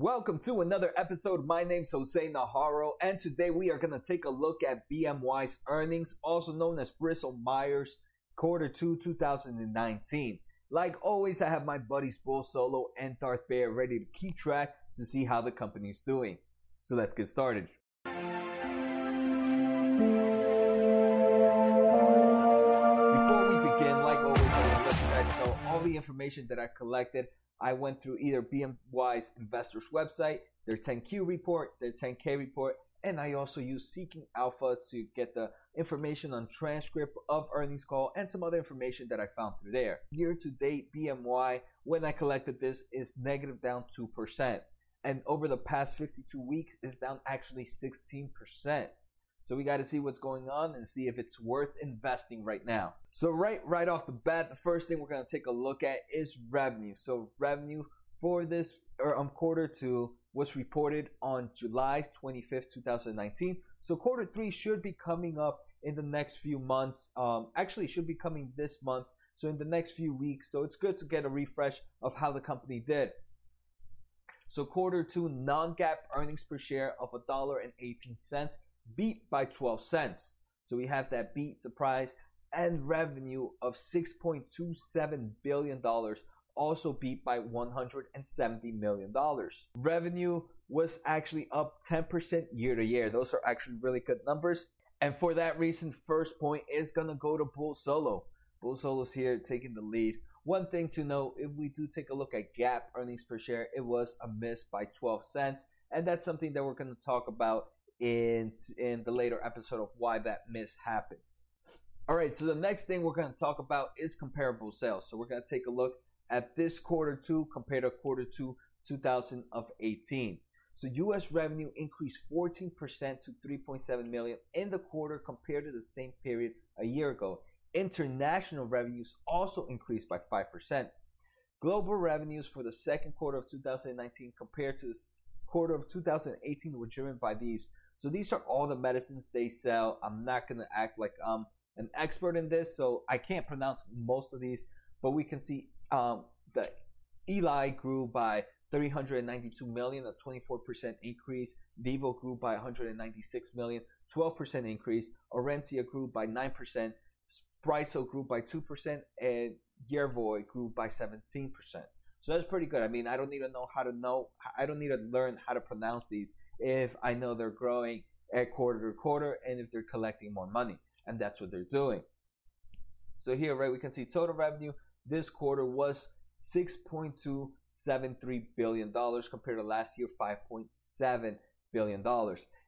Welcome to another episode. My name's Jose Najarro, and today we are going to take a look at BMY's earnings, also known as Bristol Myers Quarter 2 2019. Like always, I have my buddies Bull Solo and Darth Bear ready to keep track to see how the company's doing. So let's get started. Know all the information that I collected I went through either BMY's investors website, their 10Q report, their 10K report, and I also use Seeking Alpha to get the information on transcript of earnings call and some other information that I found through there. Year to date, BMY, when I collected this, is negative down 2%. And over the past 52 weeks, is down actually 16%. So we got to see what's going on and see if it's worth investing right now. So right right off the bat, the first thing we're going to take a look at is revenue. So revenue for this or um quarter 2 was reported on July 25th, 2019. So quarter 3 should be coming up in the next few months. Um actually should be coming this month. So in the next few weeks. So it's good to get a refresh of how the company did. So quarter 2 non-GAAP earnings per share of $1.18 beat by 12 cents. So we have that beat surprise and revenue of $6.27 billion also beat by $170 million. Revenue was actually up 10% year to year. Those are actually really good numbers. And for that reason, first point is going to go to Bull Solo. Bull Solo's here taking the lead. One thing to note, if we do take a look at GAAP earnings per share, it was a miss by 12 cents. And that's something that we're going to talk about in in the later episode of why that miss happened. All right, so the next thing we're going to talk about is comparable sales. So we're going to take a look at this quarter two compared to quarter two 2018. So US revenue increased 14% to 3.7 million in the quarter compared to the same period a year ago. International revenues also increased by 5%. Global revenues for the second quarter of 2019 compared to the quarter of 2018 were driven by these so these are all the medicines they sell. I'm not going to act like I'm an expert in this, so I can't pronounce most of these, but we can see um, the Eli grew by 392 million, a 24% increase. Devo grew by 196 million, 12% increase. Orencia grew by 9%. Sprycel grew by 2%, and Yervoy grew by 17%. So that's pretty good. I mean, I don't need to know how to know, I don't need to learn how to pronounce these if I know they're growing at quarter to quarter and if they're collecting more money. And that's what they're doing. So here, right, we can see total revenue this quarter was $6.273 billion compared to last year, $5.7 billion.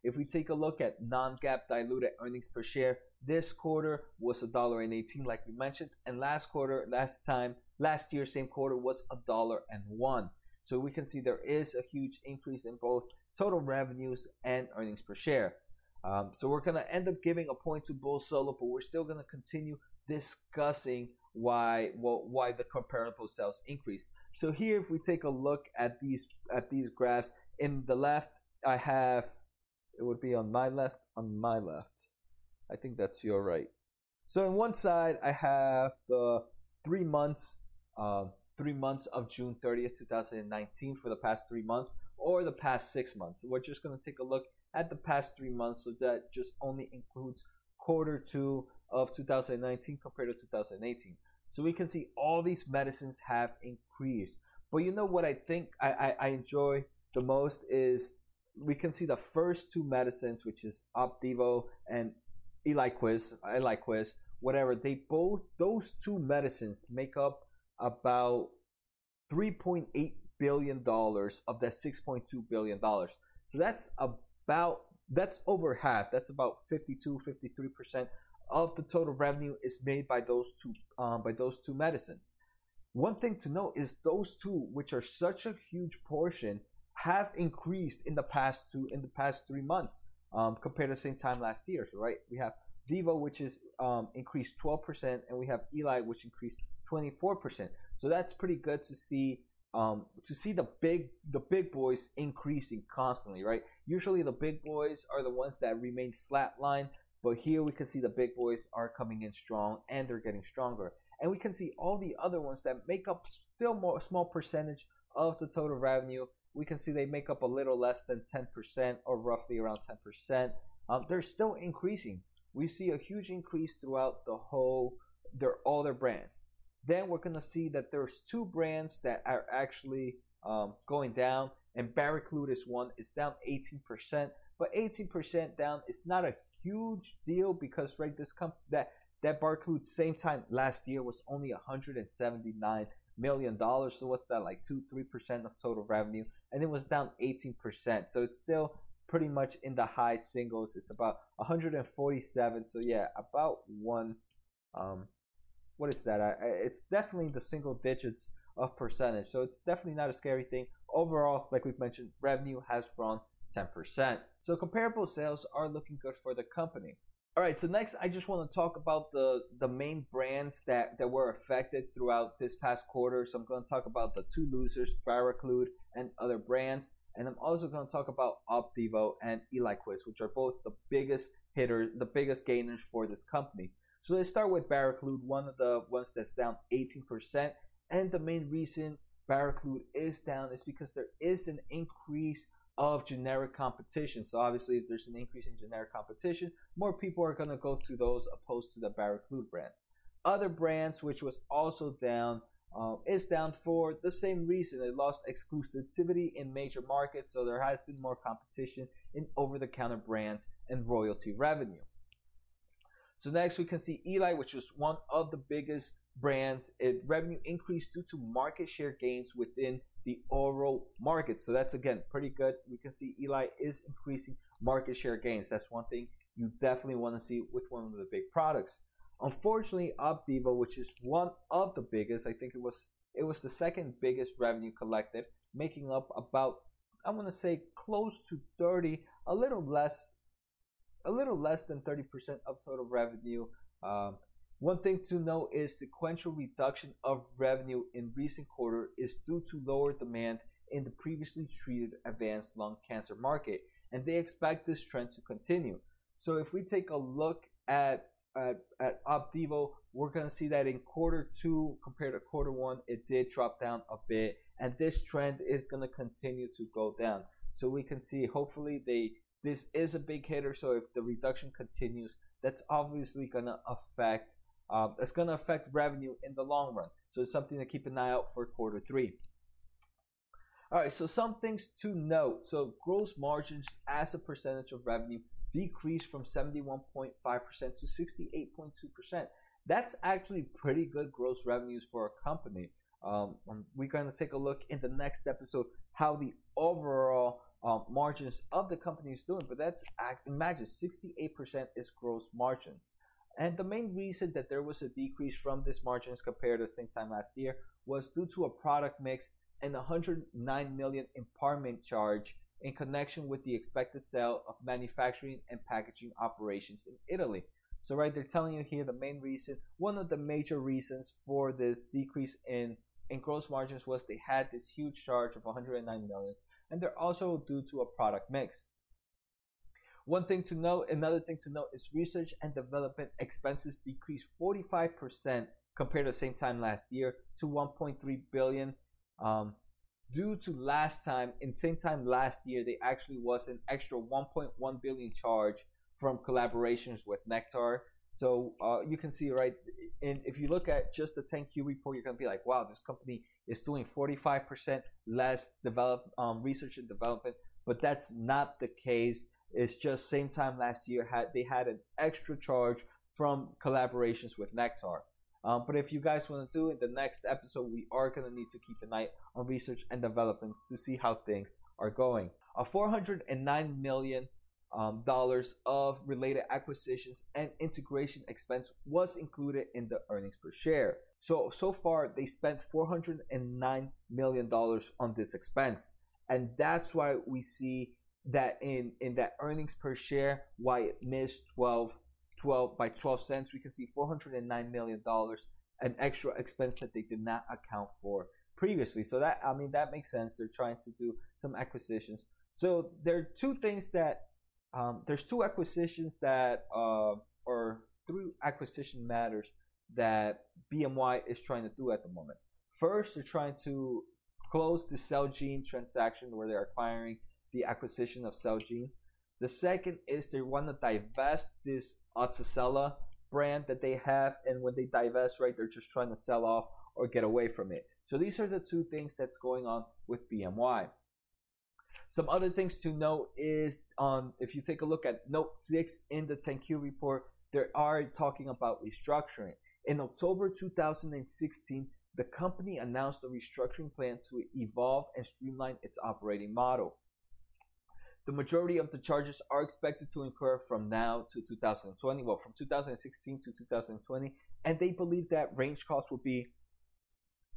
If we take a look at non-GAAP diluted earnings per share, this quarter was $1.18 like we mentioned, and last quarter, last time, last year, same quarter was $1.01. So we can see there is a huge increase in both total revenues and earnings per share. Um, so we're gonna end up giving a point to Bull Solo, but we're still gonna continue discussing why well, why the comparable sales increase. So here, if we take a look at these at these graphs, in the left, I have it would be on my left, on my left. I think that's your right. So on one side, I have the three months, uh, three months of June 30th, 2019 for the past three months or the past six months. We're just going to take a look at the past three months, so that just only includes quarter two of 2019 compared to 2018. So we can see all these medicines have increased. But you know what I think I, I, I enjoy the most is we can see the first two medicines, which is Opdivo and Eliquis, Eliquis, whatever. They both those two medicines make up about 3.8 billion dollars of that 6.2 billion dollars. So that's about that's over half. That's about 52, 53 percent of the total revenue is made by those two um, by those two medicines. One thing to note is those two, which are such a huge portion, have increased in the past two in the past three months um, compared to the same time last year. So right, we have Devo, which is um, increased 12%, and we have Eli, which increased 24%. So that's pretty good to see um, to see the big the big boys increasing constantly, right? Usually the big boys are the ones that remain flatline, but here we can see the big boys are coming in strong and they're getting stronger. And we can see all the other ones that make up still more small percentage of the total revenue we can see they make up a little less than 10% or roughly around 10%. Um, they're still increasing. We see a huge increase throughout the whole, their all their brands. Then we're gonna see that there's two brands that are actually um, going down, and Baraclude is one. It's down 18%, but 18% down is not a huge deal because right this comp that that Baraclude same time last year was only 179 million dollars. So what's that like two three percent of total revenue, and it was down 18 percent. So it's still pretty much in the high singles. It's about 147. So yeah, about one. Um, what is that? I, it's definitely the single digits of percentage. So it's definitely not a scary thing. Overall, like we've mentioned, revenue has grown 10%. So comparable sales are looking good for the company. All right, so next I just want to talk about the the main brands that that were affected throughout this past quarter. So I'm going to talk about the two losers, Baraclude and other brands, and I'm also going to talk about Opdivo and Eliquis, which are both the biggest hitters, the biggest gainers for this company. So let's start with Baraclude, one of the ones that's down 18%, and the main reason Baraclude is down is because there is an increase of generic competition. So obviously, if there's an increase in generic competition, more people are going to go to those opposed to the Baraclude brand. Other brands, which was also down, um, is down for the same reason. It lost exclusivity in major markets, so there has been more competition in over-the-counter brands and royalty revenue. So next we can see Eli, which was one of the biggest brands. It revenue increased due to market share gains within the oral market. So that's again pretty good. We can see Eli is increasing market share gains. That's one thing you definitely want to see with one of the big products. Unfortunately, Opdivo, which is one of the biggest, I think it was it was the second biggest revenue collected, making up about I'm gonna say close to 30, a little less a little less than 30% of total revenue. Um, one thing to note is sequential reduction of revenue in recent quarter is due to lower demand in the previously treated advanced lung cancer market, and they expect this trend to continue. So if we take a look at at, at Opdivo, we're gonna see that in quarter two compared to quarter one, it did drop down a bit, and this trend is gonna continue to go down. So we can see hopefully they this is a big hitter. So if the reduction continues, that's obviously to affect. Um, it's to affect revenue in the long run. So it's something to keep an eye out for quarter three. All right, so some things to note. So gross margins as a percentage of revenue decreased from 71.5% to 68.2%. That's actually pretty good gross revenues for a company. Um, we're going to take a look in the next episode how the overall um, margins of the company is doing, but that's imagine 68% is gross margins. And the main reason that there was a decrease from this margins compared to the same time last year was due to a product mix and 109 million impairment charge in connection with the expected sale of manufacturing and packaging operations in Italy. So right, they're telling you here the main reason, one of the major reasons for this decrease in in gross margins was they had this huge charge of 109 millions and they're also due to a product mix. One thing to note, another thing to note is research and development expenses decreased 45% compared to the same time last year to 1.3 billion. Um, due to last time, in same time last year, there actually was an extra 1.1 billion charge from collaborations with Nektar. So uh, you can see right, and if you look at just the 10Q report, you're gonna be like, wow, this company is doing 45% less develop um, research and development, but that's not the case. It's just same time last year had they had an extra charge from collaborations with Nektar. Um, but if you guys want to do it, the next episode, we are going to need to keep an eye on research and developments to see how things are going. A 409 million um, dollars of related acquisitions and integration expense was included in the earnings per share. So so far they spent 409 million dollars on this expense, and that's why we see that in in that earnings per share why it missed 12 12 by 12 cents. We can see 409 million dollars an extra expense that they did not account for previously. So that I mean that makes sense. They're trying to do some acquisitions. So there are two things that um, there's two acquisitions that uh, or three acquisition matters that BMY is trying to do at the moment. First, they're trying to close the Celgene transaction where they're acquiring the acquisition of Celgene. The second is they want to divest this Otezla brand that they have, and when they divest, right, they're just trying to sell off or get away from it. So these are the two things that's going on with BMY. Some other things to note is on if you take a look at note six in the 10Q report, they are talking about restructuring. In October 2016, the company announced a restructuring plan to evolve and streamline its operating model. The majority of the charges are expected to incur from now to 2020, well, from 2016 to 2020, and they believe that range costs will be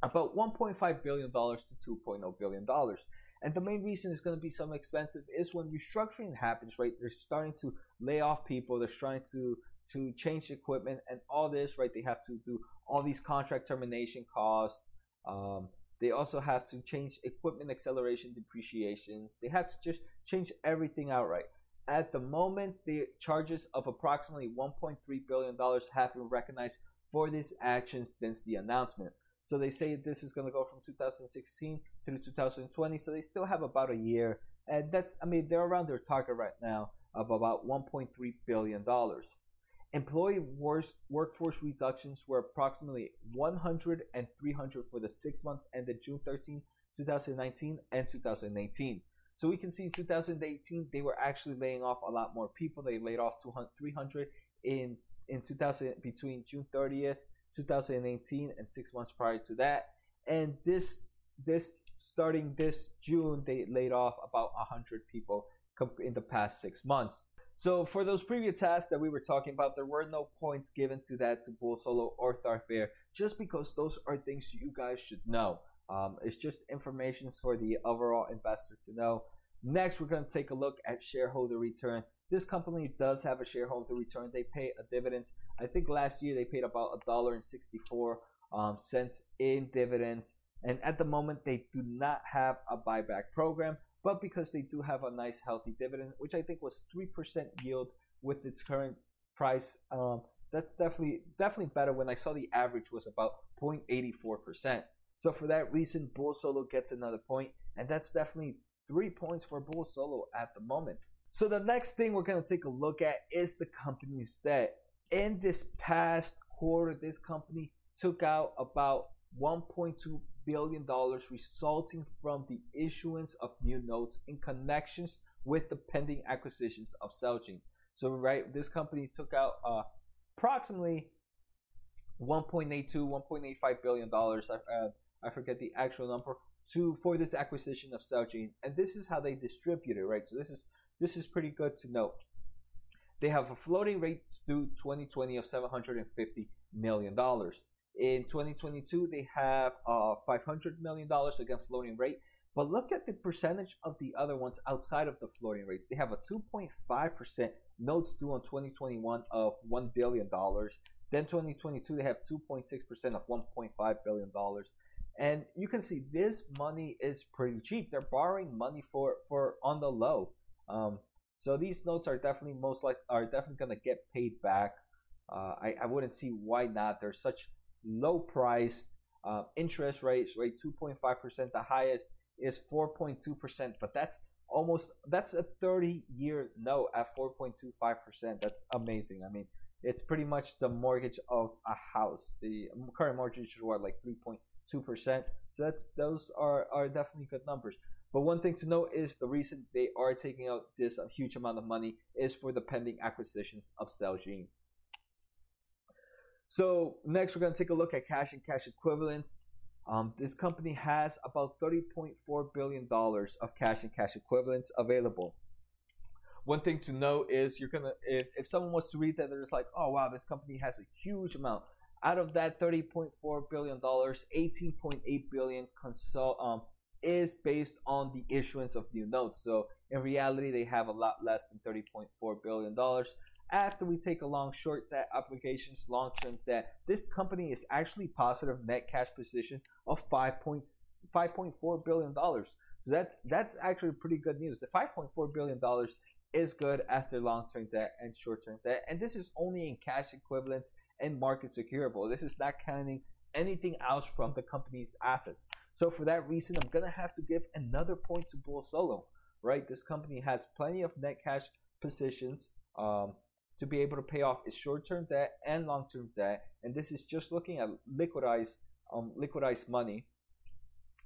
about 1.5 billion dollars to 2.0 billion dollars. And the main reason it's going to be some expensive is when restructuring happens, right? They're starting to lay off people. They're trying to to change equipment and all this, right? They have to do all these contract termination costs. Um, they also have to change equipment acceleration depreciations. They have to just change everything outright. At the moment, the charges of approximately $1.3 billion have been recognized for this action since the announcement. So they say this is going to go from 2016 through 2020. So they still have about a year. And that's, I mean, they're around their target right now of about $1.3 billion. Employee workforce reductions were approximately 100 and 300 for the six months ended June 13, 2019 and 2018. So we can see in 2018 they were actually laying off a lot more people. They laid off 200, 300 in in 2000 between June 30th, 2018 and six months prior to that. And this this starting this June they laid off about 100 people in the past six months. So for those previous tasks that we were talking about, there were no points given to that to Bull Solo or Darth Bear, just because those are things you guys should know. Um, it's just information for the overall investor to know. Next, we're going to take a look at shareholder return. This company does have a shareholder return. They pay a dividends. I think last year they paid about a dollar and sixty-four um, cents in dividends, and at the moment they do not have a buyback program but because they do have a nice healthy dividend, which I think was three percent yield with its current price. Um, that's definitely definitely better. When I saw the average was about 0.84 percent. So for that reason, Bull Solo gets another point, and that's definitely three points for Bull Solo at the moment. So the next thing we're going to take a look at is the company's debt. In this past quarter, this company took out about 1.2 billion dollars resulting from the issuance of new notes in connections with the pending acquisitions of Celgene. So right, this company took out uh, approximately 1.82, 1.85 billion dollars. I, uh, I forget the actual number to for this acquisition of Celgene, and this is how they distribute it, right? So this is this is pretty good to note. They have a floating rate due 2020 of 750 million dollars. In 2022, they have uh, $500 million again floating rate. But look at the percentage of the other ones outside of the floating rates. They have a 2.5% notes due on 2021 of $1 billion. Then 2022, they have 2.6% of $1.5 billion. And you can see this money is pretty cheap. They're borrowing money for, for on the low. Um, so these notes are definitely most like are definitely gonna get paid back. Uh, I, I wouldn't see why not. They're such low priced uh, interest rates, rate 2.5%. The highest is 4.2%, but that's almost that's a 30 year note at 4.25%. That's amazing. I mean, it's pretty much the mortgage of a house. The current mortgage is what like 3.2%. So that's those are are definitely good numbers. But one thing to note is the reason they are taking out this huge amount of money is for the pending acquisitions of Celgene. So next, we're going to take a look at cash and cash equivalents. Um, this company has about $30.4 billion of cash and cash equivalents available. One thing to note is you're gonna if, if someone wants to read that, they're just like, oh wow, this company has a huge amount. Out of that $30.4 billion, 18.8 billion consult um, is based on the issuance of new notes. So in reality, they have a lot less than $30.4 billion after we take a long short debt obligations, long term debt, this company is actually positive net cash position of 5.5.4 billion dollars. So that's that's actually pretty good news. The 5.4 billion dollars is good after long term debt and short term debt, and this is only in cash equivalents and market securable. This is not counting anything else from the company's assets. So for that reason, I'm gonna have to give another point to Bull Solo. Right, this company has plenty of net cash positions um, to be able to pay off its short-term debt and long-term debt, and this is just looking at liquidized um, liquidized money.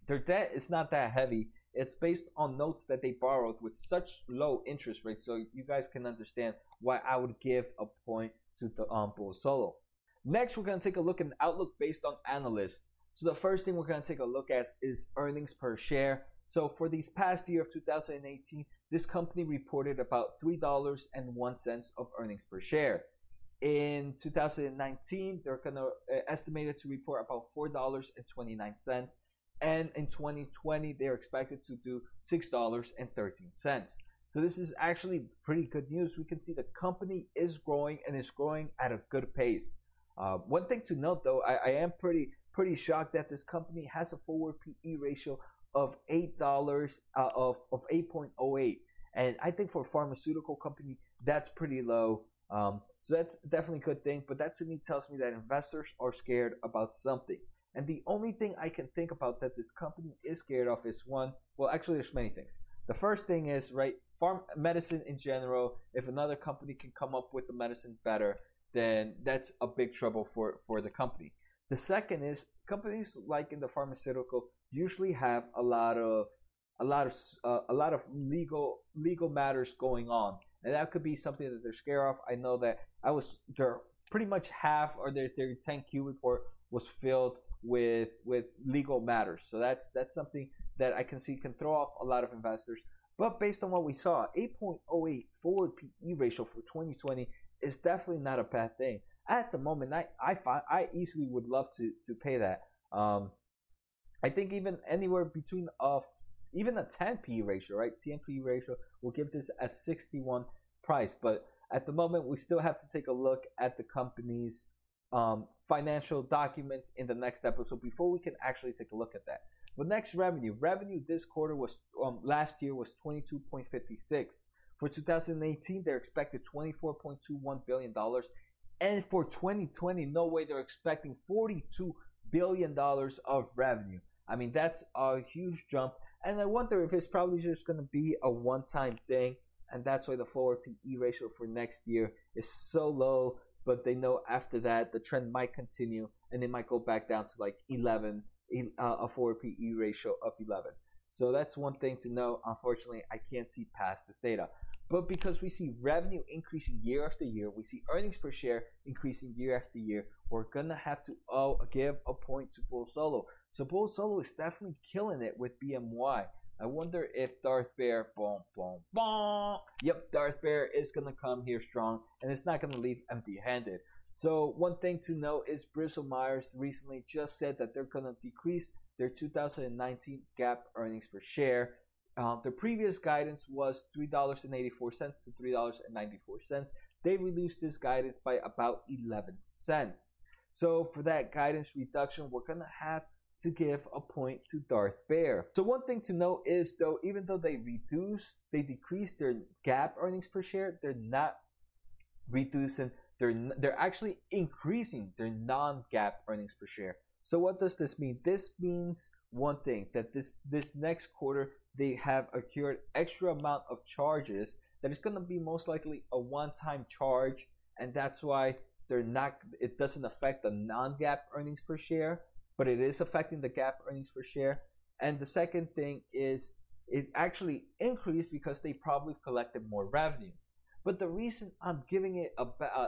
Their debt is not that heavy. It's based on notes that they borrowed with such low interest rates, so you guys can understand why I would give a point to the um, Bull Solo. Next, we're going to take a look at an outlook based on analysts. So the first thing we're going to take a look at is earnings per share. So for these past year of 2018, this company reported about $3.01 of earnings per share. In 2019, they're going to uh, estimated to report about $4.29. And in 2020, they're expected to do $6.13. So this is actually pretty good news. We can see the company is growing and is growing at a good pace. Uh, one thing to note, though, I, I, am pretty pretty shocked that this company has a forward PE ratio of eight dollars uh, of of eight point oh eight, and I think for a pharmaceutical company that's pretty low. Um, so that's definitely a good thing. But that to me tells me that investors are scared about something. And the only thing I can think about that this company is scared of is one. Well, actually, there's many things. The first thing is right, farm medicine in general. If another company can come up with the medicine better, then that's a big trouble for, for the company. The second is companies like in the pharmaceutical usually have a lot of a lot of uh, a lot of legal legal matters going on, and that could be something that they're scared of. I know that I was there pretty much half or their their 10Q report was filled with with legal matters. So that's that's something that I can see can throw off a lot of investors. But based on what we saw, 8.08 forward PE ratio for 2020 is definitely not a bad thing. At the moment, I I find I easily would love to to pay that. Um, I think even anywhere between of even a 10 PE ratio, right? CNP ratio will give this a 61 price, but at the moment we still have to take a look at the company's um, financial documents in the next episode before we can actually take a look at that. But next revenue, revenue this quarter was um, last year was 22.56. For 2018, they're expected 24.21 billion dollars, and for 2020, no way they're expecting 42 billion dollars of revenue. I mean, that's a huge jump, and I wonder if it's probably just going to be a one-time thing, and that's why the forward PE ratio for next year is so low. But they know after that the trend might continue, and it might go back down to like 11, uh, Uh, a forward PE ratio of 11. So that's one thing to know. Unfortunately, I can't see past this data. But because we see revenue increasing year after year, we see earnings per share increasing year after year, we're gonna have to oh, give a point to Bull Solo. So Bull Solo is definitely killing it with BMY. I wonder if Darth Bear, boom, boom, boom. Yep, Darth Bear is gonna come here strong, and it's not gonna leave empty-handed. So one thing to note is Bristol Myers recently just said that they're gonna decrease their 2019 GAAP earnings per share uh, the previous guidance was $3.84 to $3.94. They reduced this guidance by about 11 cents. So for that guidance reduction, we're going to have to give a point to Darth Bear. So one thing to note is though, even though they reduced, they decreased their GAAP earnings per share, they're not reducing, they're, they're actually increasing their non-GAAP earnings per share. So what does this mean? This means one thing that this this next quarter they have accrued extra amount of charges that is going to be most likely a one-time charge and that's why they're not it doesn't affect the non-GAAP earnings per share but it is affecting the GAAP earnings per share and the second thing is it actually increased because they probably collected more revenue but the reason I'm giving it a,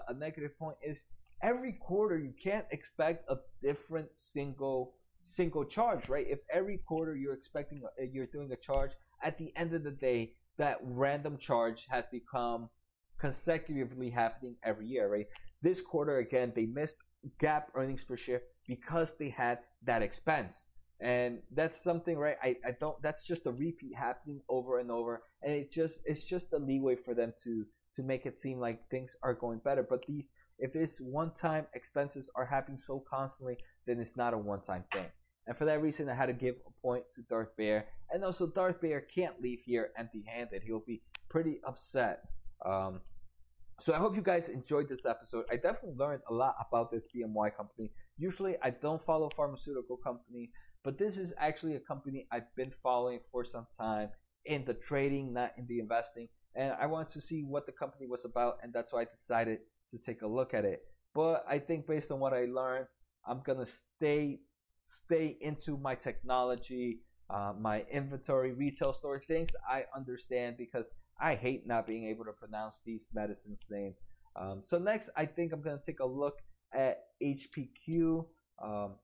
a negative point is every quarter you can't expect a different single single charge, right? If every quarter you're expecting uh, you're doing a charge, at the end of the day, that random charge has become consecutively happening every year, right? This quarter again, they missed GAAP earnings per share because they had that expense. And that's something, right? I, I don't that's just a repeat happening over and over. And it just it's just a leeway for them to to make it seem like things are going better. But these if this one time expenses are happening so constantly, then it's not a one time thing. And for that reason, I had to give a point to Darth Bear. And also, Darth Bear can't leave here empty handed. He'll be pretty upset. Um, so I hope you guys enjoyed this episode. I definitely learned a lot about this BMY company. Usually, I don't follow pharmaceutical company, but this is actually a company I've been following for some time in the trading, not in the investing. And I wanted to see what the company was about, and that's why I decided to take a look at it. But I think based on what I learned, I'm gonna stay stay into my technology, uh, my inventory, retail store things I understand because I hate not being able to pronounce these medicines' name. Um, so next, I think I'm gonna take a look at HPQ, um,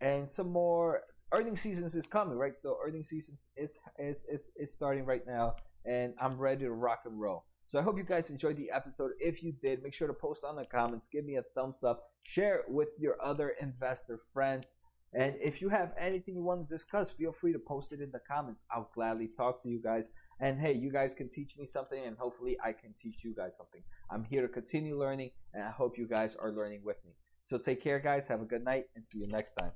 and some more earning seasons is coming, right? So earning seasons is, is is is starting right now, and I'm ready to rock and roll. So I hope you guys enjoyed the episode. If you did, make sure to post on the comments, give me a thumbs up, share it with your other investor friends. And if you have anything you want to discuss, feel free to post it in the comments. I'll gladly talk to you guys. And hey, you guys can teach me something, and hopefully, I can teach you guys something. I'm here to continue learning, and I hope you guys are learning with me. So take care, guys. Have a good night, and see you next time.